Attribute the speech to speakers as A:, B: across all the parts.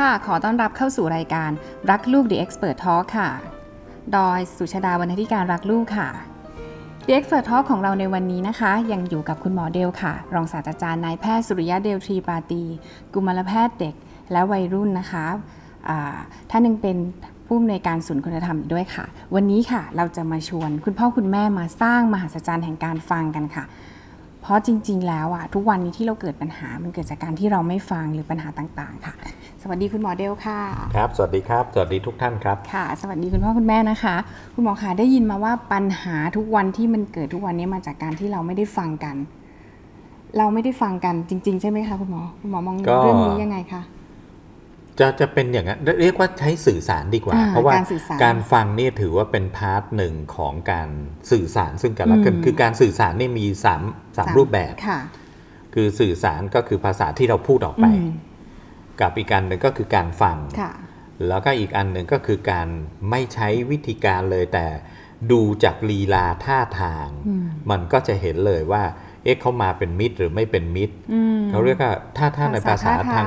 A: ค่ะ ขอต้อนรับเข้าสู่รายการรักลูก The Expert Talk ค่ะ ดอยสุชาดาวรรณธิการรักลูกค่ะ The Expert Talk ของเราในวันนี้นะคะ ยังอยู่กับคุณหมอเดลค่ะ รองศาสตราจารย์นายแพทย์สุริยะเดลทรีปาตี กุมารแพทย์เด็กและวัยรุ่นนะคะท่านหนึ่งเป็นผู้อำนวยการศูนย์คุณธรรมอีกด้วยค่ะ วันนี้ค่ะเราจะมาชวนคุณพ่อคุณแม่มาสร้างมหัศจรรย์แห่งการฟังกันค่ะ เพราะจริง ๆ แล้วอะทุกวันนี้ที่เราเกิดปัญหา มันเกิดจากการที่เราไม่ฟังหรือปัญหาต่างๆ ค่ะ สวัสดีคุณหมอเดวค่ะ
B: ครับ สวัสดีครับ สวัสดีทุกท่านครับ
A: ค่ะ สวัสดีคุณพ่อคุณแม่นะคะ คุณหมอคะได้ยินมาว่าปัญหาทุกวันที่มันเกิดทุกวันนี้มาจากการที่เราไม่ได้ฟังกัน เราไม่ได้ฟังกันจริง ๆ ใช่ไหมคะคุณหมอ คุณหมอมอง
B: ก็
A: เรื่องนี้ยังไงคะ
B: จะจะเป็นอย่างนั้นเรียกว่าใช้สื่อสารดีกว่า
A: อ่า
B: เพราะว่า
A: การสื่อสาร
B: การฟังเนี่ยถือว่าเป็น part หนึ่งของการสื่อสารซึ่งกันและกัน
A: อืม
B: คือการสื่อสารเนี่ยมีสามสามรูปแบบ
A: ค่ะ
B: คือสื่อสารก็คือภาษาที่เราพูดออกไป
A: อืม
B: กับอีกการหนึ่งก็คือการฟัง
A: ค่ะ
B: แล้วก็อีกอันหนึ่งก็คือการไม่ใช้วิธีการเลยแต่ดูจากลีลาท่าทาง
A: อืม
B: มันก็จะเห็นเลยว่า เอ๊ะเขามาเป็นมิตรหรือไม่เป็นมิตร
A: อืม
B: เขาเรียกว่าถ้าถ้าในภาษา
A: ภาษาท่า
B: ทาง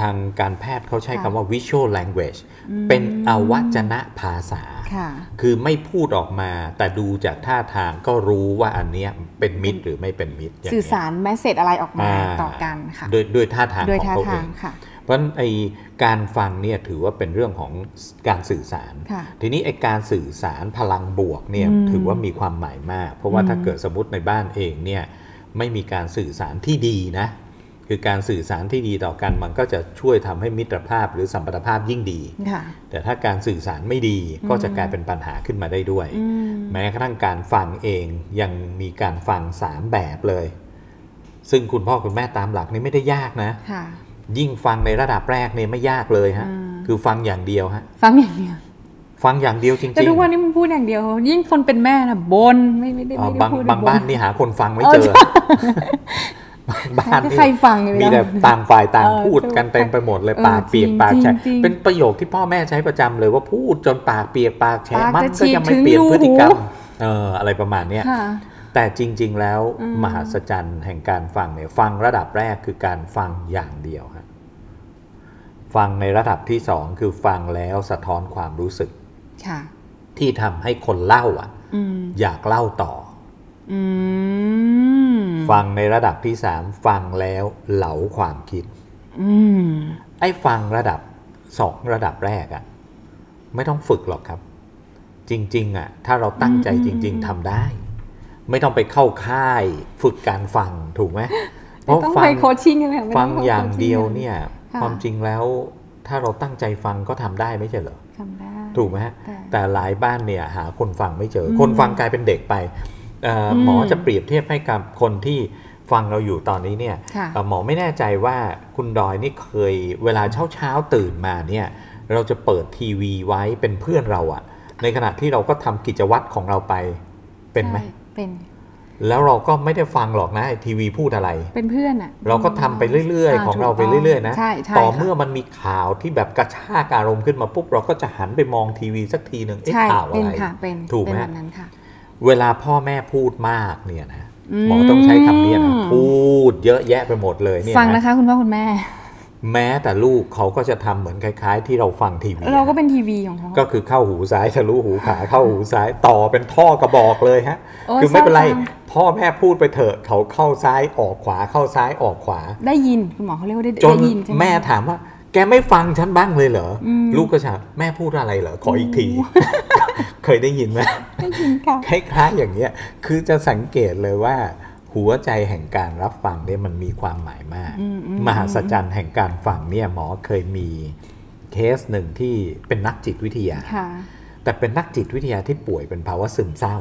A: ทาง
B: ทางการแพทย์เขาใช้
A: ค่ะ
B: คำว่า visual language
A: อืม
B: เป็นอวัจนภาษา
A: ค่ะ
B: คือไม่พูดออกมา แต่ดูจากท่าทางก็รู้ว่าอันเนี้ยเป็นมิตรหรือไม่เป็นมิตรย่งเงี้ย
A: สื่อสารแมสเซจอะไรออกมา
B: อ่า
A: ต่อกันค่ะ
B: โดยด้วยท่าทาง
A: โดย
B: ของ
A: ท่า
B: เขาเอ
A: ทาง
B: ง
A: ค่ะ
B: เพราะฉะนั้นไอการฟังเนี่ยถือว่าเป็นเรื่องของการสื่อสาร
A: ค่ะ
B: ทีนี้ไอการสื่อสารพลังบวกเนี่ย
A: อืม
B: ถือว่ามีความหมายมาก เพราะว่า
A: อืม
B: ถ้าเกิดสมมติในบ้านเองเนี่ยไม่มีการสื่อสารที่ดีนะ คือการสื่อสารที่ดีต่อกันมันก็จะช่วยทำให้มิตรภาพหรือสัมพันธภาพยิ่งดี
A: ค่ะ
B: แต่ถ้าการสื่อสารไม่ดีก็จะกลายเป็นปัญหาขึ้นมาได้ด้วย
A: อืม
B: แม้กระทั่งการฟังเองยังมีการฟังสามแบบเลย ซึ่งคุณพ่อคุณแม่ตามหลักนี่ไม่ได้ยากนะ
A: ค่ะ
B: ยิ่งฟังในระดับแรกเนี่ยไม่ยากเลยฮะ
A: อืม
B: คือฟังอย่างเดียวฮะ
A: ฟังอย่างเดียว
B: ฟังอย่างเดียวจริง
A: แต่ทุกวันนี้มันพูดอย่างเดียว ยิ่งคนเป็นแม่นะบนไม่ไม่ได้
B: อ๋อ
A: ไม่ได้
B: บาง
A: พูด
B: บางบ้านนี่หาคนฟังไม่
A: เออ
B: เจอ
A: ใช่
B: บ้านนี่
A: ใครฟังอยู่
B: มี
A: แล้ว
B: แต่ต่างฝ่ายต่าง
A: เออ
B: พูดกันเต็มไปหมดเลย
A: เออ
B: ปากเปียก
A: จริง
B: ปากแฉะ
A: จริง
B: เป็นประโยคที่พ่อแม่ใช้ประจำเลยว่าพูดจนปากเปียกปากแฉะ
A: ปาก
B: มัน
A: จะ
B: ก็ยัง
A: ฉีกถึ
B: ไม่
A: ง
B: เปลี่ยน
A: รู
B: พฤติกรรม
A: หู
B: เอออะไรประมาณเนี้ย
A: ค่ะ
B: แต่จริง ๆ แล้ว
A: อืม
B: มหัศจรรย์แห่งการฟังเนี่ยฟังระดับแรกคือการฟังอย่างเดียวฮะฟังในระดับที่สองคือฟังแล้วสะท้อนความรู้สึก
A: ค่ะ
B: ที่ทำให้คนเล่าอะ
A: อืม
B: อยากเล่าต่อ
A: อืม
B: อ ฟังในระดับที่สามฟังแล้วเหลาความคิด
A: อืม
B: ไอ้ฟังระดับสองระดับแรกอะไม่ต้องฝึกหรอกครับ จริง ๆอะถ้าเราตั้งใจจริง ๆทำได้ ไม่ต้องไปเข้าค่ายฝึกการฟังถูกไหมเพ
A: ไม่
B: ราะ
A: ต้อง
B: ฟั
A: ไป
B: ง
A: โคชชิ่งกันเลยไม่ต้
B: ฟัง
A: ไป
B: อย่าง
A: โคชชิ่
B: เดียวเนี่ย
A: ค่ะ
B: ความจริงแล้วถ้าเราตั้งใจฟังก็ทำได้ไม่ใช่เหรอ
A: ทำได้
B: ถูกไหมฮะ
A: แต่
B: แต่หลายบ้านเนี่ยหาคนฟังไม่เจออ
A: ม
B: คนฟังกลายเป็นเด็กไปเอ่ออ
A: ม
B: หมอจะเปรียบเทียบให้กับคนที่ฟังเราอยู่ตอนนี้เนี่ย
A: ค่ะ
B: เอ่อหมอไม่แน่ใจว่าคุณดอยนี่เคยเวลาเช้าเช้าๆตื่นมาเนี่ยเราจะเปิดทีวีไว้เป็นเพื่อนเราอะในขณะที่เราก็ทำกิจวัตรของเราไปเป็นไหม
A: ใช่เป็น
B: แล้วเราก็ไม่ได้ฟังหรอกนะไอ้ทีวีพูดอะไร
A: เป็นเพื่อนอะ
B: เราก็ทำไปเรื่อย ๆ ของเราไปเรื่อย ๆ นะ
A: ใช่ใช่
B: ต่อ
A: ค่ะ
B: เมื่อมันมีข่าวที่แบบกระชากอารมณ์ขึ้นมาปุ๊บเราก็จะหันไปมองทีวีสักทีหนึ่งเอ๊ะ
A: ใช่
B: ข่าว
A: เป็
B: อะ
A: น
B: ไร
A: ค่ะเป็น
B: ถูกไหม
A: เป็นแบบนั้นค่ะ
B: เวลาพ่อแม่พูดมากเนี่ยนะ
A: อืม
B: หมอต้องใช้คำนี้นะพูดเยอะแยะไปหมดเลยเนี่ย
A: ฟัง
B: นะ
A: นะคะคุณพ่อคุณแม่
B: แม้แต่ลูกเขาก็จะทำเหมือนคล้ายๆ ที่เราฟังทีวี
A: เราก็เป็นทีวีของเขา
B: ก็คือเข้าหูซ้ายทะลุหูขวาเข้าหูซ้ายต่อเป็นท่อกระบอกเลยฮะ
A: โอ้ย
B: คือไม่เป็นไร
A: เศร้าจัง
B: พ่อแม่พูดไปเถอะเขาเข้าซ้ายออกขวาเข้าซ้ายออกขวา
A: ได้ยินคุณหมอเขาเรียกว่าได้
B: จน
A: ได้ยินใช่ไหม
B: แม่ถามว่า แกไม่ฟังฉันบ้างเลยเหรออ
A: ม
B: ลูกก็ถามแม่พูดอะไรเหรอ ขออีกที เคยได้ยินไหม
A: ได้ยินค่ะ
B: คล้ายๆอย่างเงี้ย คือจะสังเกตเลยว่า หัวใจแห่งการรับฟังเนี่ยมันมีความหมายมาก
A: อืมอืม
B: มหัศจรรย์แห่งการฟังเนี่ยหมอเคยมีเคสหนึ่งที่เป็นนักจิตวิทยา
A: ค่ะ
B: แต่เป็นนักจิตวิทยาที่ป่วยเป็นภาวะซึมเศร้า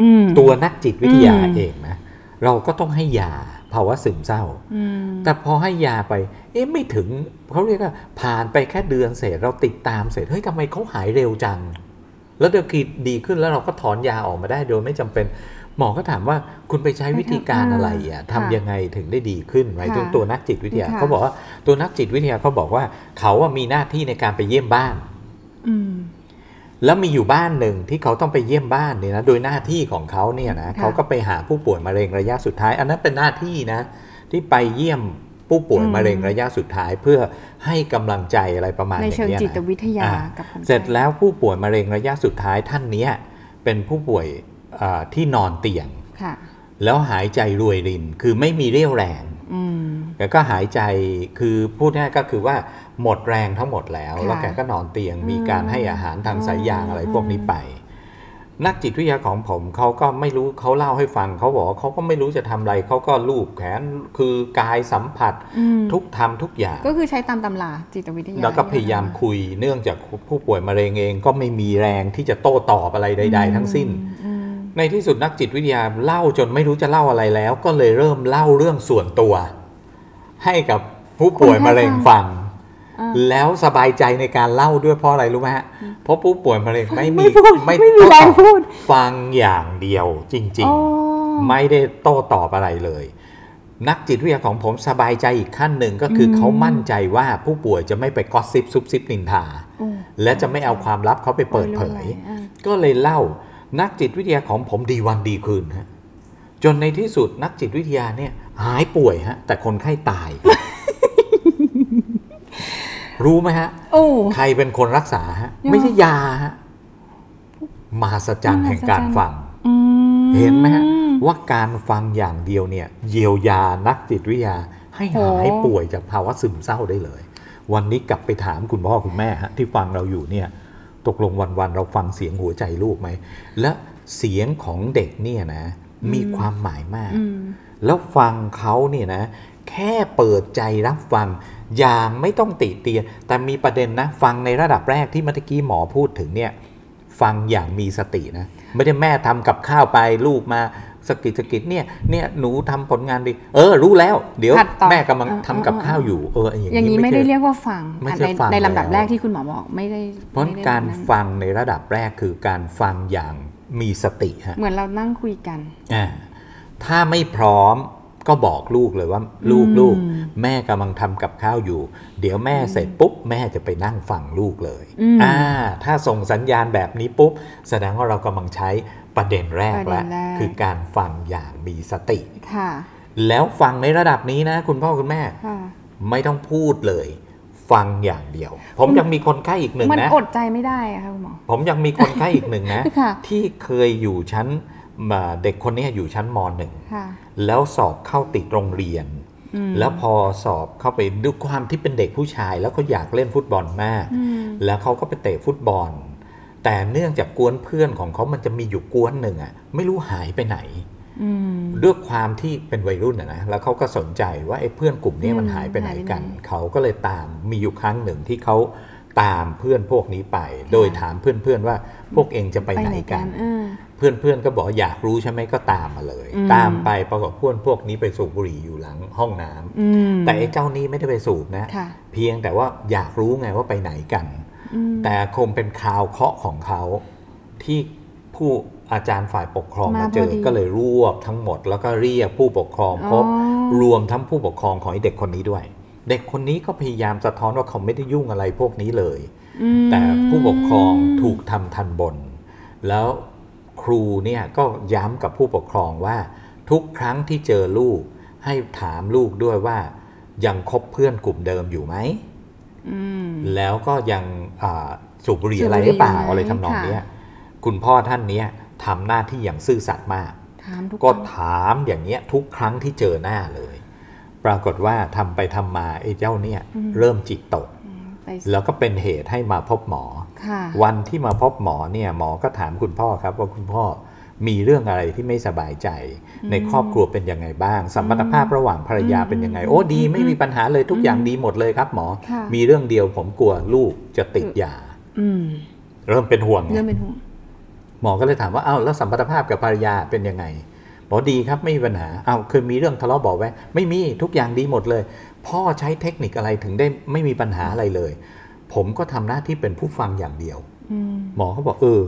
A: อืม
B: ตัวนักจิตวิทยา
A: อืม
B: เองนะ เราก็ต้องให้ยา ภาวะซึมเศร้า
A: อืม
B: แต่พอให้ยาไป เอ๊ะไม่ถึงเขาเรียกว่าผ่านไปแค่เดือนเศษเราติดตามเสร็จเฮ้ยทำไมเขาหายเร็วจัง แล้วเดี๋ยวกีดีขึ้นแล้วเราก็ถอนยาออกมาได้โดยไม่จำเป็นหมอก็ถามว่าคุณไปใช้วิธีการอะไรอะ
A: ค่ะ
B: ทำยังไงถึงได้ดีขึ้นหมายถึง
A: ค่ะ
B: ตัวนักจิตวิทยา
A: ค่ะ
B: เขาบอกว่าตัวนักจิตวิทยาเขาบอกว่า เขาว่ามีหน้าที่ในการไปเยี่ยมบ้าน
A: อืม
B: แล้วมีอยู่บ้านหนึ่งที่เขาต้องไปเยี่ยมบ้านเนี่ยนะโดยหน้าที่ของเขาเนี่ยนะ
A: ค่ะ
B: เขาก็ไปหาผู้ป่วยมะเร็งระยะสุดท้าย อันนั้นเป็นหน้าที่นะที่ไปเยี่ยมผู้ป่วย
A: อืม
B: มะเร็งระยะสุดท้ายเพื่อให้กำลังใจอะไรประมาณ
A: ใน
B: อย่าง
A: เชิง
B: เงี้ย
A: จิต
B: นะ
A: วิทยา
B: อ่า
A: กับคนไข้
B: เสร็จแล้วผู้ป่วยมะเร็งระยะสุดท้ายท่านเนี้ยเป็นผู้ป่วยอ่าที่นอนเตียง
A: ค่ะ
B: แล้วหายใจรวยรินคือไม่มีเรี่ยวแรง
A: อืม
B: แกก็หายใจคือพูดง่ายๆก็คือว่าหมดแรงทั้งหมดแล้ว
A: ค่ะ
B: แล้วแกก็นอนเตียง
A: อืม
B: มีการให้อาหารทางสายยางอะไร
A: อืม
B: พวกนี้ไป นักจิตวิทยาของผมเขาก็ไม่รู้เขาเล่าให้ฟังเขาบอกว่าเขาก็ไม่รู้จะทำอะไรเขาก็ลูบแขนคือกายสัมผัส
A: อืม
B: ทุกทำทุกอย่าง
A: ก็คือใช้ตามตำราจิตวิทยา
B: แล้วก็พยายามคุยเนื่องจากผู้ป่วยมะเร็งเองก็ไม่มีแรงที่จะโต้ตอบอะไรใด ๆ ทั้งสิ้น
A: อืม
B: ในที่สุดนักจิตวิทยาเล่าจนไม่รู้จะเล่าอะไรแล้ว ก็เลยเริ่มเล่าเรื่องส่วนตัว ให้กับผู้ป่วยมะเร็งฟัง
A: อ่า
B: แล้วสบายใจในการเล่าด้วยเพราะอะไรรู้ไหมฮะเพราะผู้ป่วยมะเร็งไม่มี
A: ไม่พูดไม่มีแรงพูด
B: ฟังอย่างเดียวจริง
A: อ๋อ
B: ๆไม่ได้โต้ตอบอะไรเลย นักจิตวิทยาของผมสบายใจอีกขั้นหนึ่งก็คืออ
A: ม
B: เขามั่นใจว่าผู้ป่วยจะไม่ไปกอสซิบซุบซิบนินทา
A: โอ้
B: และจะไม่เอาความลับเขาไปเปิดเผย
A: อ่า
B: ก็เลยเล่า นักจิตวิทยาของผมดีวันดีคืนฮะจนในที่สุดนักจิตวิทยาเนี่ยหายป่วยฮะ แต่คนไข้ตาย รู้ไหมฮะ
A: โอ้
B: ใครเป็นคนรักษาฮะ
A: ยัง
B: ไม่ใช่ยาฮะมหัศจรรย์แห่งการฟัง
A: อืม
B: เห็นไหมฮะว่าการฟังอย่างเดียวเนี่ย เยียวยานักจิตวิทยา ให้หาย
A: โอ้
B: ป่วยจากภาวะซึมเศร้าได้เลย วันนี้กลับไปถามคุณพ่อคุณแม่ฮะที่ฟังเราอยู่เนี่ย ตกลงวันๆเราฟังเสียงหัวใจลูกไหม และเสียงของเด็กเนี่ยนะ มีความหมายมาก
A: อืม
B: แล้วฟังเขาเนี่ยนะ แค่เปิดใจรับฟังอย่างไม่ต้องติเตียนแต่มีประเด็นนะ ฟังในระดับแรกที่เมื่อกี้หมอพูดถึงเนี่ย ฟังอย่างมีสตินะ ไม่ได้แม่ทำกับข้าวไปลูกมา สะกิดสะกิดเนี่ยเนี่ยหนูทำผลงานดี เออ รู้แล้ว เดี๋ยว
A: ผัดต่อ
B: แม่กำลัง
A: เออ
B: ทำกับ
A: เออ
B: ข้าวอยู่เอออย่าง
A: อย่างนี้
B: นี้
A: ไม่
B: ใช่
A: ได้เรียกว่าฟัง
B: ไม่
A: อะ
B: ใช่
A: ใน
B: ฟัง
A: ในลำดับ
B: แล้ว
A: แรกที่คุณหมอบอกไม่ได้
B: เพราะ
A: ไม่ได้
B: การ
A: แบบนั้น
B: ฟังในระดับแรกคือการฟังอย่างมีสติฮะ
A: เหมือนเรานั่งคุยกัน
B: อ่าถ้าไม่พร้อมก็บอกลูกเลยว่าลูก
A: อืม
B: ลูกแม่กำลังทำกับข้าวอยู่ เดี๋ยวแม่เสร็จปุ๊บ แม่จะไปนั่งฟังลูกเลย
A: อืม
B: อ่าถ้าส่งสัญญาณแบบนี้ปุ๊บ แสดงว่าเรากำลังใช้ ประเด็นแรก
A: ประเด็
B: แล้ว
A: นแรก
B: คือการฟังอย่างมีสติ
A: ค่ะ
B: แล้วฟังในระดับนี้นะ คุณพ่อคุณแม่
A: ค่ะ
B: ไม่ต้องพูดเลย ฟังอย่างเดียว ผมยังมีคนไข้อีกหนึ่ง
A: มัน
B: นะ
A: อดใจไม่ได้อะค่ะคุณหมอ
B: ผมยังมีคนไข้อีกหนึ่งนะ
A: ค่ะ
B: ที่เคยอยู่ชั้นมาเด็กคนนี้อยู่ชั้นมหนึ่ง
A: ค่ะ
B: แล้วสอบเข้าติดโรงเรียน
A: อืม
B: แล้วพอสอบเข้าไปด้วยความที่เป็นเด็กผู้ชาย แล้วเขาอยากเล่นฟุตบอลมาก
A: อืม
B: แล้วเขาก็ไปเตะฟุตบอล แต่เนื่องจากกวนเพื่อนของเขามันจะมีอยู่กวนหนึ่งอะไม่รู้หายไปไหน
A: อืม
B: ด้วยความที่เป็นวัยรุ่นอะนะแล้วเขาก็สนใจว่าไอ้เพื่อนกลุ่มนี้มัน
A: อืม
B: หายไปไหนกัน
A: หายไปไหน
B: เขาก็เลยตามมีอยู่ครั้งหนึ่งที่เขาตามเพื่อนพวกนี้ไป โดยถามเพื่อนๆว่าพวกเองจะไปไหนกัน
A: เออ
B: เพื่อนๆก็บอกอยากรู้ใช่ไหมก็ตามมาเลย
A: อืม
B: ตามไปปรากฏเพื่อนพวกนี้ไปสูบบุหรี่อยู่หลังห้องน้ำ
A: อืม
B: แต่ไอ้เจ้านี้ไม่ได้ไปสูบนะ
A: ค่ะ
B: เพียงแต่ว่าอยากรู้ไงว่าไปไหนกัน
A: อืม
B: แต่คงเป็นคราวเคราะห์ของเขาที่ผู้อาจารย์ฝ่ายปกครอง
A: มา
B: มาเจอ
A: พอดี
B: ก็เลยรวบทั้งหมด แล้วก็เรียกผู้ปกครองพบ
A: อ๋อ
B: รวมทั้งผู้ปกครองของไอ้เด็กคนนี้ด้วย เด็กคนนี้ก็พยายามสะท้อนว่าเขาไม่ได้ยุ่งอะไรพวกนี้เลย
A: อืม
B: แต่ผู้ปกครองถูกทำทันบน แล้วครูเนี่ยก็ย้ำกับผู้ปกครองว่า ทุกครั้งที่เจอลูกให้ถามลูกด้วยว่ายังคบเพื่อนกลุ่มเดิมอยู่ไหม
A: อืม
B: แล้วก็ยังอ่าสูบบุหรี่
A: สูบ
B: อะไร
A: บุหรี่
B: หรือเปล่า
A: อยู่ไหม
B: อะไรทำนอง
A: ค่ะ
B: เนี้ยคุณพ่อท่านเนี้ยทำหน้าที่อย่างซื่อสัตย์มาก
A: ถามทุก
B: ก็
A: คน
B: ถามอย่างเงี้ยทุกครั้งที่เจอหน้าเลย ปรากฏว่าทำไปทำมาไอ้เจ้าเนี่ยเริ่มจิตตก
A: อืมไป
B: แล้วก็เป็นเหตุให้มาพบหมอ
A: ค่ะ
B: วันที่มาพบหมอเนี่ยหมอก็ถามคุณพ่อครับว่าคุณพ่อ มีเรื่องอะไรที่ไม่สบายใจ ในครอบครัวเป็นยังไงบ้าง สัมพันธภาพระหว่างภรรยาเป็นยังไง โอ้ดีไม่มีปัญหาเลยทุกอย่างดีหมดเลยครับหมอ
A: ค่ะ
B: มีเรื่องเดียวผมกลัวลูกจะติดยา
A: อืม
B: เริ่มเป็นห่วงไง
A: เริ่มเป็นห่วง
B: หมอก็เลยถามว่าอ้าวแล้วสัมพันธภาพกับภรรยาเป็นยังไงบอกดีครับไม่มีปัญหาอ้าวเคยมีเรื่องทะเลาะเบอกแว้งไม่มีทุกอย่างดีหมดเลย พ่อใช้เทคนิคอะไรถึงได้ไม่มีปัญหาอะไรเลย ผมก็ทำหน้าที่เป็นผู้ฟังอย่างเดียว
A: อืม
B: หมอเขาบอกเออ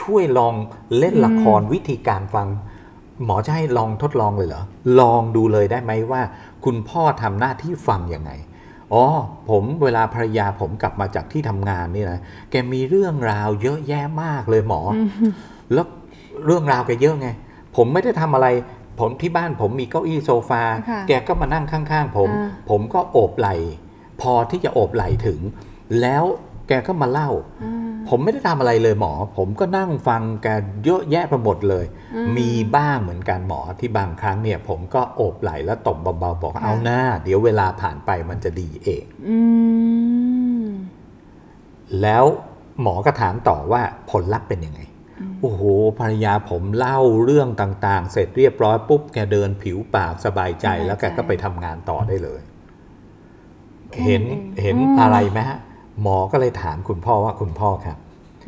B: ช่วยลองเล่นละครวิธีการฟัง หมอจะให้ลองทดลองเลยเหรอ ลองดูเลยได้ไหมว่า คุณพ่อทำหน้าที่ฟังยังไงอ๋อผมเวลาภรรยาผมกลับมาจากที่ทำงานนี่นะแกมีเรื่องราวเยอะแยะมากเลยหมออแล้วเรื่องราวแกเยอะไง ผมไม่ได้ทำอะไร ผมที่บ้านผมมีเก้าอี้โซฟา
A: ค่ะ
B: แกก็มานั่งข้างๆผม
A: อ่า
B: ผมก็โอบไหล่พอที่จะโอบไหล่ถึง แล้วแกก็มาเล่า
A: อ่า
B: ผมไม่ได้ทำอะไรเลยหมอ ผมก็นั่งฟังแกเยอะแยะไปหมดเลย
A: อืม
B: มีบ้างเหมือนกันหมอที่บางครั้งเนี่ย ผมก็โอบไหล่แล้วตบเบาๆบอก
A: ค่ะ
B: เอาหน้า เดี๋ยวเวลาผ่านไปมันจะดีเอง
A: อืม
B: แล้วหมอก็ถามต่อว่าผลลัพธ์เป็นยังไงโอ้โหภรรยาผมเล่าเรื่องต่างๆ เสร็จเรียบร้อยปุ๊บแกเดินผิวปากสบายใจ
A: สบายใจ
B: แล้วแกก็ไปทำงานต่อได้เลย
A: แค่
B: เห็น
A: นั้นเอง
B: เห็น
A: อืม
B: อะไรไหมฮะ หมอก็เลยถามคุณพ่อว่าคุณพ่อครับ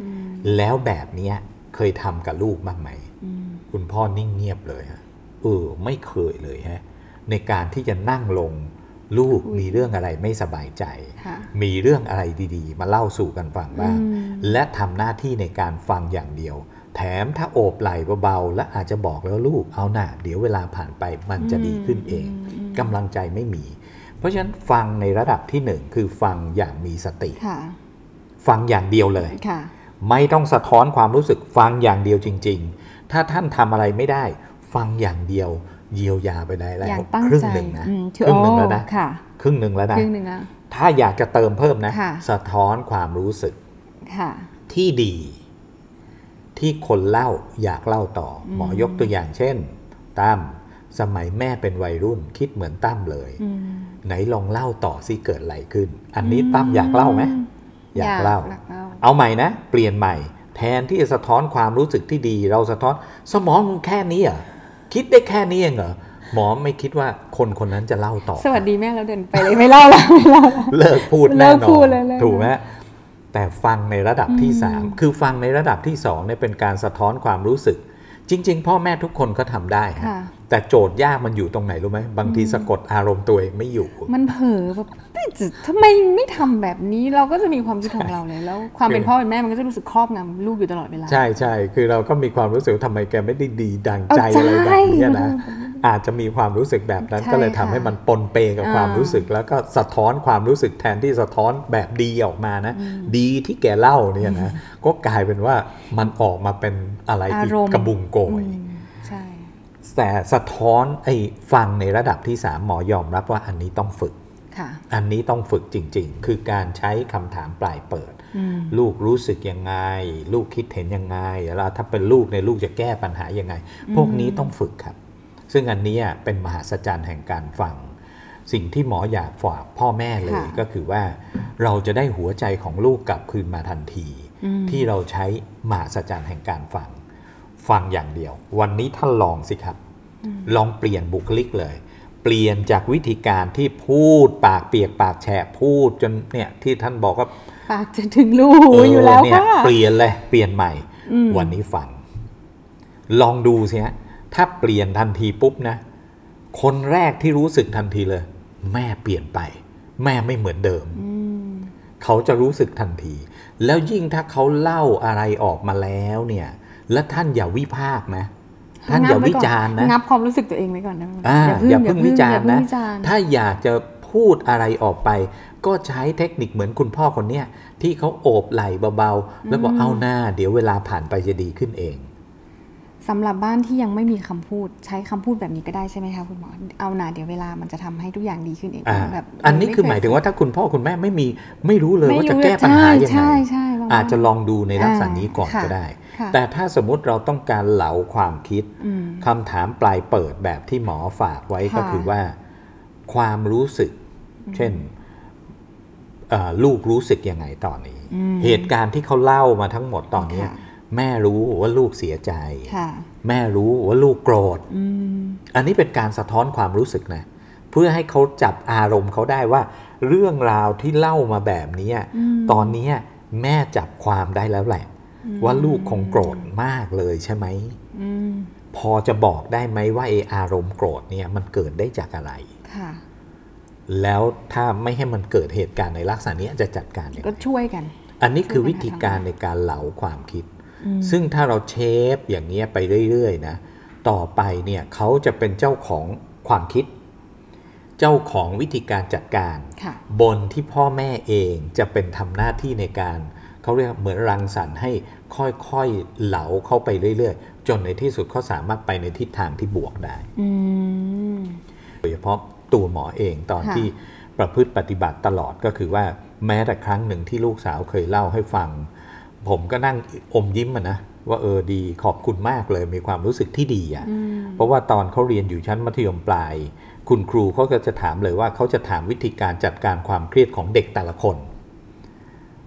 A: อืม
B: แล้วแบบเนี้ยเคยทำกับลูกบ้างไหม
A: อืม
B: คุณพ่อนิ่งเงียบเลยฮะเออไม่เคยเลยฮะ ในการที่จะนั่งลงลูกมีเรื่องอะไรไม่สบายใจ
A: ค่ะ
B: มีเรื่องอะไรดีๆ มาเล่าสู่กันฟังบ้าง
A: อืม
B: และทำหน้าที่ในการฟังอย่างเดียว แถมถ้าโอบไหล่เบาๆและอาจจะบอกแล้วลูกเอาหน่าเดี๋ยวเวลาผ่านไปมันจะดีขึ้นเอง
A: อืม
B: กำลังใจไม่มี เพราะฉะนั้นฟังในระดับที่หนึ่งคือฟังอย่างมีสติ
A: ค่ะ
B: ฟังอย่างเดียวเลย
A: ค่ะ
B: ไม่ต้องสะท้อนความรู้สึกฟังอย่างเดียวจริง ๆ ถ้าท่านทำอะไรไม่ได้ ฟังอย่างเดียวเยียวยาไปได้แล้
A: อย่าวงตั้ง
B: ครึ่ง
A: ใจ
B: หนึ่งนะ
A: อืม
B: ครึ่งหนึ่งแล้วนะ
A: ค่ะ
B: ครึ่งหนึ่งแล้วนะ
A: ครึ่งหนึ่งแล้ว
B: ถ้าอยากจะเติมเพิ่มนะ
A: ค่ะ
B: สะท้อนความรู้สึก
A: ค่ะ
B: ที่ดี ที่คนเล่าอยากเล่าต่ออ
A: ม
B: หมอยกตัวอย่างเช่นตั้มสมัยแม่เป็นวัยรุ่นคิดเหมือนตั้มเลย
A: อืม
B: ไหนลองเล่าต่อสิเกิดอะไรขึ้น อันนี้ตั้มอยากเล่าไหมอยากเล่า
A: อยากเล่า
B: เอาใหม่นะ เปลี่ยนใหม่ แทนที่จะสะท้อนความรู้สึกที่ดี เราสะท้อนสมองมึงแค่นี้เหรอะคิดได้แค่นี้เองเหรอหมอไม่คิดว่าคนคนนั้นจะเล่าต่อ
A: สวัสดีแม่แล้วเดินไปเลยไม่เล่าแล้วไม่เล่าแล้ว
B: เลิกพูด
A: เลิ
B: แน่
A: ก
B: นอ
A: พูด
B: น
A: เลยเลิก
B: ถูกไหมแต่ฟังในระดับที่
A: อืม
B: สามคือฟังในระดับที่สองเนี่ยเป็นการสะท้อนความรู้สึก จริง ๆ พ่อแม่ทุกคนก็ทำได้ฮะ
A: ค่ะ
B: แต่โจทย์ยากมันอยู่ตรงไหนรู้ไหมบางทีสะกดอารมณ์ตัวเองไม่อยู่
A: มันเผลอแบบเอ๊ะจะทำไมไม่ทำแบบนี้เราก็จะมีความคิดของเราเลยแล้วความเป็นพ่อเป็นแม่มันก็จะรู้สึกครอบงำลูกอยู่ตลอดเวลา
B: ใช่ใช่คือเราก็มีความรู้สึกว่าทำไมแกไม่ได้ดีดัง
A: เอา
B: ใจอะไรแบบนี้
A: ใช่
B: นะอาจจะมีความรู้สึกแบบนั้น
A: ใช่
B: ก็เลยทำ
A: ค่ะ
B: ให้มันปนเปกับ
A: อ่า
B: ความรู้สึก แล้วก็สะท้อนความรู้สึกแทนที่สะท้อนแบบดีออกมานะ
A: อืม
B: ดีที่แกเล่าเนี่ยนะก็กลายเป็นว่ามันออกมาเป็นอะไร
A: อา
B: อีก
A: รมณ์
B: กระบุงโกย
A: อืมใช่
B: แต่สะท้อนไอ้ฟังในระดับที่สามหมอยอมรับว่าอันนี้ต้องฝึก
A: ค่ะ
B: อันนี้ต้องฝึกจริง ๆ คือการใช้คำถามปลายเปิด
A: อืม
B: ลูกรู้สึกยังไง ลูกคิดเห็นยังไงแล้วถ้าเป็นลูกในยลูกจะแก้ปัญหายังไง พวกนี้ต้องฝึกครับ ซึ่งอันเนี้ยเป็นมหัศจรรย์แห่งการฟัง สิ่งที่หมออยากฝากพ่อแม่เลย
A: ค่ะ
B: ก็คือว่า เราจะได้หัวใจของลูกกลับคืนมาทันที
A: อืม
B: ที่เราใช้มหัศจรรย์แห่งการฟัง ฟังอย่างเดียว วันนี้ท่านลองสิครับ ลองเปลี่ยนบุคลิกเลย เปลี่ยนจากวิธีการที่พูดปากเปียกปากแฉะพูดจนเนี่ยที่ท่านบอกว่า
A: ปากจะถึงรูหูอยู่แล้ว
B: เนี่ย
A: ค่ะ
B: เปลี่ยนเลยเปลี่ยนใหม่
A: อืม
B: วันนี้ฟัง ลองดูสิฮะถ้าเปลี่ยนทันทีปุ๊บนะ คนแรกที่รู้สึกทันทีเลย แม่เปลี่ยนไป แม่ไม่เหมือนเดิม
A: อืม
B: เขาจะรู้สึกทันที แล้วยิ่งถ้าเขาเล่าอะไรออกมาแล้วเนี่ย และท่านอย่าวิพากษ์นะ ท่านอย่า
A: งับไวิ
B: จารณ์นะ
A: งับความรู้สึกตัวเองไว้ก่อนนะ
B: อ่าอย่าเพิ่งวิจาร
A: อย่
B: ณ์
A: เพิ่
B: นะ
A: งวิจารณ์
B: ถ้าอยากจะพูดอะไรออกไป ก็ใช้เทคนิคเหมือนคุณพ่อคนเนี้ยที่เขาโอบไหล่เบาๆ แล้วบอก
A: อืม
B: เอาหน้า เดี๋ยวเวลาผ่านไปจะดีขึ้นเอง
A: สำหรับบ้านที่ยังไม่มีคำพูดใช้คำพูดแบบนี้ก็ได้ใช่ไหมคะคุณหมอเอาหนาเดี๋ยวเวลามันจะทำให้ทุกอย่างดีขึ้นเอง
B: อ่า
A: แบบ
B: อันนี้คือหมายถึงว่าถ้าคุณพ่อคุณแม่ไม่มีไม่รู้เลยว่าจะแก้ปัญหายังไง
A: ใช่ใช่ใช่
B: อาจจะลองดูในลักษณะนี้ก่อน
A: ค่ะ
B: ก็ได้
A: ค่ะ
B: แต่ถ้าสมมุติเราต้องการเหลาความคิด
A: อืม
B: คำถามปลายเปิดแบบที่หมอฝากไว้
A: ค่ะ
B: ก็คือว่า ความรู้สึก เช่นเอ่อลูกรู้สึกยังไงตอนนี้
A: อืม
B: เหตุการณ์ที่เขาเล่ามาทั้งหมดตอนเนี้ย
A: ค่ะ
B: แม่รู้ว่าลูกเสียใจ
A: ค่ะ
B: แม่รู้ว่าลูกโกรธ
A: อืม
B: อันนี้เป็นการสะท้อนความรู้สึกนะ เพื่อให้เขาจับอารมณ์เขาได้ว่า เรื่องราวที่เล่ามาแบบเนี้ย
A: อืม
B: ตอนเนี้ย แม่จับความได้แล้วแหละ ว่าลูกคงโกรธมากเลยใช่ไหม
A: อืม
B: พอจะบอกได้ไหมว่าไออารมณ์โกรธเนี่ยมันเกิดได้จากอะไร
A: ค่ะ
B: แล้วถ้าไม่ให้มันเกิดเหตุการณ์ในลักษณะนี้จะจัดการยัง
A: ก็
B: ไง
A: ช่วยกัน
B: อันนี้คือ
A: ช่วยกัน
B: วิธีการในการเหลาความคิด
A: อืม
B: ซึ่งถ้าเราเชฟอย่างเงี้ยไปเรื่อยๆนะ ต่อไปเนี่ยเขาจะเป็นเจ้าของความคิด เจ้าของวิธีการจัดการ
A: ค่ะ
B: บนที่พ่อแม่เองจะเป็นทำหน้าที่ในการเขาเรียกเหมือนรังสรรค์ให้ค่อยๆเหลาเข้าไปเรื่อยๆ จนในที่สุดเขาสามารถไปในทิศทางที่บวกได้
A: อืม
B: โดยเฉพาะตัวหมอเองตอน
A: ค่ะ
B: ที่ประพฤติปฏิบัติตลอดก็คือว่าแม้แต่ครั้งหนึ่งที่ลูกสาวเคยเล่าให้ฟัง ผมก็นั่งอมยิ้มอะนะ ว่าเออดีขอบคุณมากเลยมีความรู้สึกที่ดีอะ
A: อืม
B: เพราะว่าตอนเขาเรียนอยู่ชั้นมัธยมปลาย คุณครูเขาก็จะถามเลยว่าเขาจะถามวิธีการจัดการความเครียดของเด็กแต่ละคน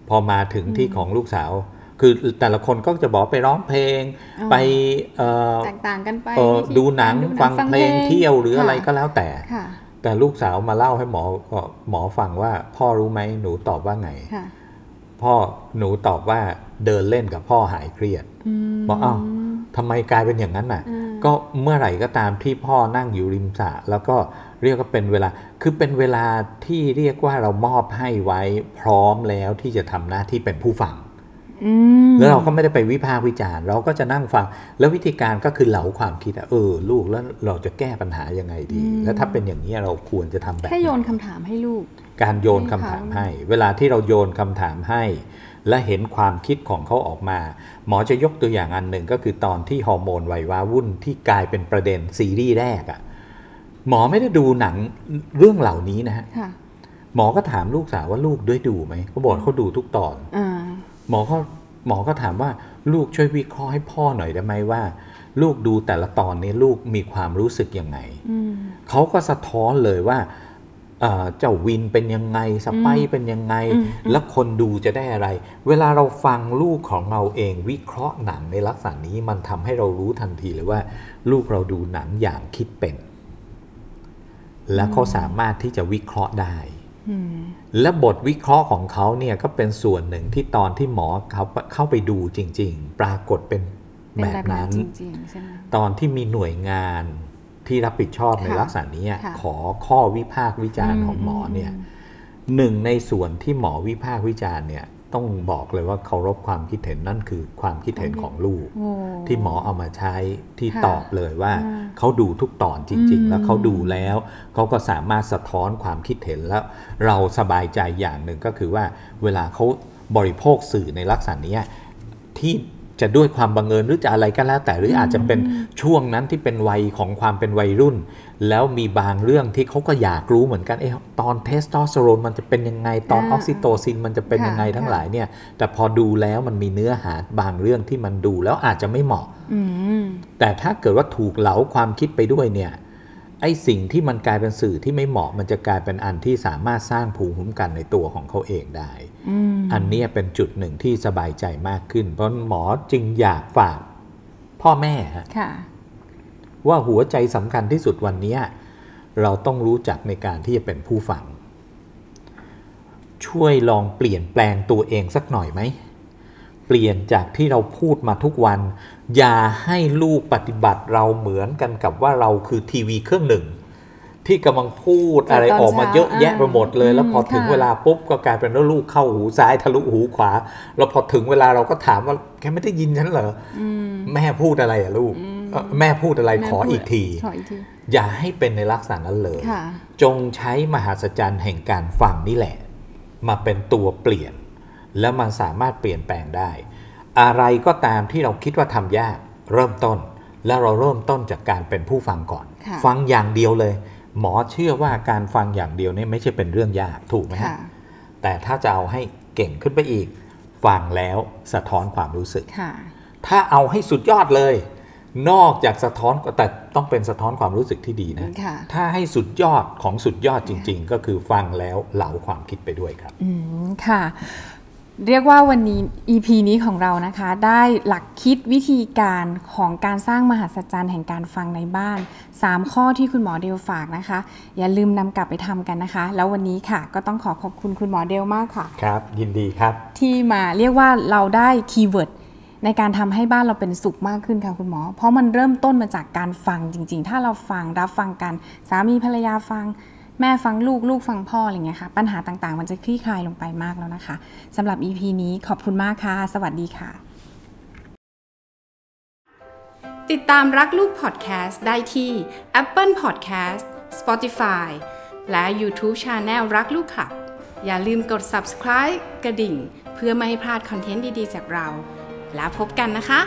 B: พอมาถึงที่ของลูกสาว คือแต่ละคนก็จะบอกไปร้องเพลง
A: อ๋อ
B: ไปเอ่อ
A: แตกต่างกันไป
B: เอ่อ
A: วิธี
B: ดูหนัง
A: การ
B: ฟังเพลงเที่ยวหรืออะไรก็
A: ค่ะ
B: แล้วแต่
A: ค่ะ
B: แต่ลูกสาวมาเล่าให้หมอหมอฟังว่าพ่อรู้ไหมหนูตอบว่าไง
A: ค่ะ
B: พ่อหนูตอบว่าเดินเล่นกับพ่อหายเครียด
A: อืม
B: บอกอ้าวทำไมกลายเป็นอย่างนั้นน่ะ
A: อืม
B: ก็เมื่อไหร่ก็ตามที่พ่อนั่งอยู่ริมสระแล้วก็เรียกว่าเป็นเวลา คือเป็นเวลาที่เรียกว่าเรามอบให้ไว้พร้อมแล้วที่จะทำหน้าที่เป็นผู้ฟัง
A: อืม
B: แล้วเราก็ไม่ได้ไปวิพากษ์วิจารณ์ เราก็จะนั่งฟัง แล้ววิธีการก็คือเหลาความคิดอะเออ ลูกแล้วเราจะแก้ปัญหายังไงดี แล้วถ้าเป็นอย่างนี้เราควรจะทำแบบ
A: แค่
B: ไห
A: โย
B: น
A: นคำถามให้ลูก
B: การโยนคำถามให้ เวลาที่เราโยนคำถามให้ และเห็นความคิดของเขาออกมา หมอจะยกตัวอย่างอันหนึ่งก็คือตอนที่ฮอร์โมนวัยว้าวุ่นที่กลายเป็นประเด็นซีรีส์แรกอะหมอไม่ได้ดูหนังเรื่องเหล่านี้นะฮะ
A: ค่ะ
B: หมอก็ถามลูกสาวว่าลูกด้วยดูไหมเขาบอกเขาดูทุกตอน
A: อ่า
B: หมอก็หมอก็ถามว่าลูกช่วยวิเคราะห์ให้พ่อหน่อยได้ไหมว่า ลูกดูแต่ละตอนนี้ลูกมีความรู้สึกยังไง
A: อืม
B: เขาก็สะท้อนเลยว่า เอ่อเจ้าวินเป็นยังไงสไปซ์เป็นยังไง
A: อืม
B: แล้วคนดูจะได้อะไร เวลาเราฟังลูกของเราเองวิเคราะห์หนังในลักษณะนี้มันทำให้เรารู้ทันทีเลยว่า ลูกเราดูหนังอย่างคิดเป็น และเขาสามารถที่จะวิเคราะห์ได้
A: อืม
B: และบทวิเคราะห์ของเขาเนี่ยก็เป็นส่วนหนึ่งที่ตอนที่หมอเขาเข้าไปดูจริง ๆ ปรากฏเป็น
A: เป็น
B: แบ
A: แบบบนั้
B: นั้นน
A: จริงๆใช่ไหม
B: ตอนที่มีหน่วยงาน ที่รับผิดชอบใน
A: ค่ะ
B: ลักษณะนี้
A: ค่ะ
B: ขอข้อวิพากษ์วิจารณ์ของหมอเนี่ย
A: ม
B: หนึ่งในส่วนที่หมอวิพากษ์วิจารณ์เนี่ยต้องบอกเลยว่าเคารพความคิดเห็นนั่นคือความคิดเห็นของลูก
A: โอ้
B: ที่หมอเอามาใช้ที่
A: ค่ะ
B: ตอบเลยว่า
A: อ่า
B: เขาดูทุกตอนจริง
A: อื
B: ๆ
A: ม
B: แล้วเขาดูแล้วเขาก็สามารถสะท้อนความคิดเห็นแล้ว เราสบายใจอย่างหนึ่งก็คือว่าเวลาเขาบริโภคสื่อในลักษณะเนี้ยที่ จะด้วยความบังเอิญหรือจะอะไรก็แล้ว แต่หรืออาจจะเป็นช่วงนั้นที่เป็นวัยของความเป็นวัยรุ่น แล้วมีบางเรื่องที่เขาก็อยากรู้เหมือนกันเอ๊ะตอนเทสโทสเตอโรนมันจะเป็นยังไงตอน
A: อ่า
B: ออกซิโตซินมันจะเป็นยังไง
A: ค่ะ
B: ทั้งหลายเนี่ย แต่พอดูแล้วมันมีเนื้อหาบางเรื่องที่มันดูแล้วอาจจะไม่เหมาะ
A: อืม
B: แต่ถ้าเกิดว่าถูกเหลาความคิดไปด้วยเนี่ย ไอ้สิ่งที่มันกลายเป็นสื่อที่ไม่เหมาะมันจะกลายเป็นอันที่สามารถสร้างภูมิคุ้มกันในตัวของเขาเองได้
A: อืม
B: อันเนี้ยเป็นจุดหนึ่งที่สบายใจมากขึ้น เพราะหมอจึงอยากฝากพ่อแม่ฮะ
A: ค่ะ
B: ว่าหัวใจสำคัญที่สุดวันเนี้ยเราต้องรู้จักในการที่จะเป็นผู้ฟัง ช่วยลองเปลี่ยนแปลงตัวเองสักหน่อยไหม เปลี่ยนจากที่เราพูดมาทุกวัน อย่าให้ลูกปฏิบัติเราเหมือนกันกับว่าเราคือทีวีเครื่องหนึ่ง ที่กำลังพูดอะไร
A: ตอน
B: ออกมาเยอะแยะ
A: เช้า
B: ไปหมดเลย แล้วพอ
A: อืม
B: ถึง
A: ค่ะ
B: เวลาปุ๊บก็กลายเป็นว่าลูกเข้าหูซ้ายทะลุหูขวา แล้วพอถึงเวลาเราก็ถามว่าแกไม่ได้ยินฉันเหรอ
A: อืม
B: แม่พูดอะไรอะลูก
A: อืม
B: เอ่อแม่พูดอะไร
A: แม่
B: ขอ
A: พูด
B: อีกที
A: ขออีกที
B: อย่าให้เป็นในลักษณะนั้นเลย
A: ค่ะ
B: จงใช้มหัศจรรย์แห่งการฟังนี่แหละ มาเป็นตัวเปลี่ยน แล้วมันสามารถเปลี่ยนแปลงได้ อะไรก็ตามที่เราคิดว่าทำยากเริ่มต้น แล้วเราเริ่มต้นจากการเป็นผู้ฟังก่อน
A: ค่ะ
B: ฟังอย่างเดียวเลย หมอเชื่อว่าการฟังอย่างเดียวเนี่ยไม่ใช่เป็นเรื่องยากถูกไหมฮะ
A: ค่ะ
B: แต่ถ้าจะเอาให้เก่งขึ้นไปอีก ฟังแล้วสะท้อนความรู้สึก
A: ค่ะ
B: ถ้าเอาให้สุดยอดเลย นอกจากสะท้อนแต่ต้องเป็นสะท้อนความรู้สึกที่ดีนะ
A: ค่ะ
B: ถ้าให้สุดยอดของสุดยอดจริง ๆ ก็คือฟังแล้วเหลาความคิดไปด้วยครับ
A: อืมค่ะ เรียกว่าวันนี้ EP นี้ของเรานะคะ ได้หลักคิดวิธีการของการสร้างมหัศจรรย์แห่งการฟังในบ้าน 3 ข้อที่คุณหมอเดลฝากนะคะ อย่าลืมนำกลับไปทำกันนะคะ แล้ววันนี้ค่ะ ก็ต้องขอขอบคุณคุณหมอเดลมากค่ะ
B: ครับ ยินดีครับ
A: ที่มาเรียกว่าเราได้คีย์เวิร์ดในการทำให้บ้านเราเป็นสุขมากขึ้นค่ะคุณหมอ เพราะมันเริ่มต้นมาจากการฟังจริง ๆ ถ้าเราฟังรับฟังกัน สามีภรรยาฟัง แม่ฟังลูกลูกฟังพ่ออะไรเงี้ยค่ะ ปัญหาต่างๆ มันจะคลี่คลายลงไปมากแล้วนะคะสำหรับ EP นี้ขอบคุณมากค่ะ สวัสดีค่ะ ติดตามรักลูกพอดแคสต์ได้ที่ Apple Podcast Spotify และ YouTube Channel รักลูกค่ะอย่าลืมกด subscribe กระดิ่ง เพื่อไม่ให้พลาดคอนเทนต์ดีๆ จากเรา แล้วพบกันนะคะ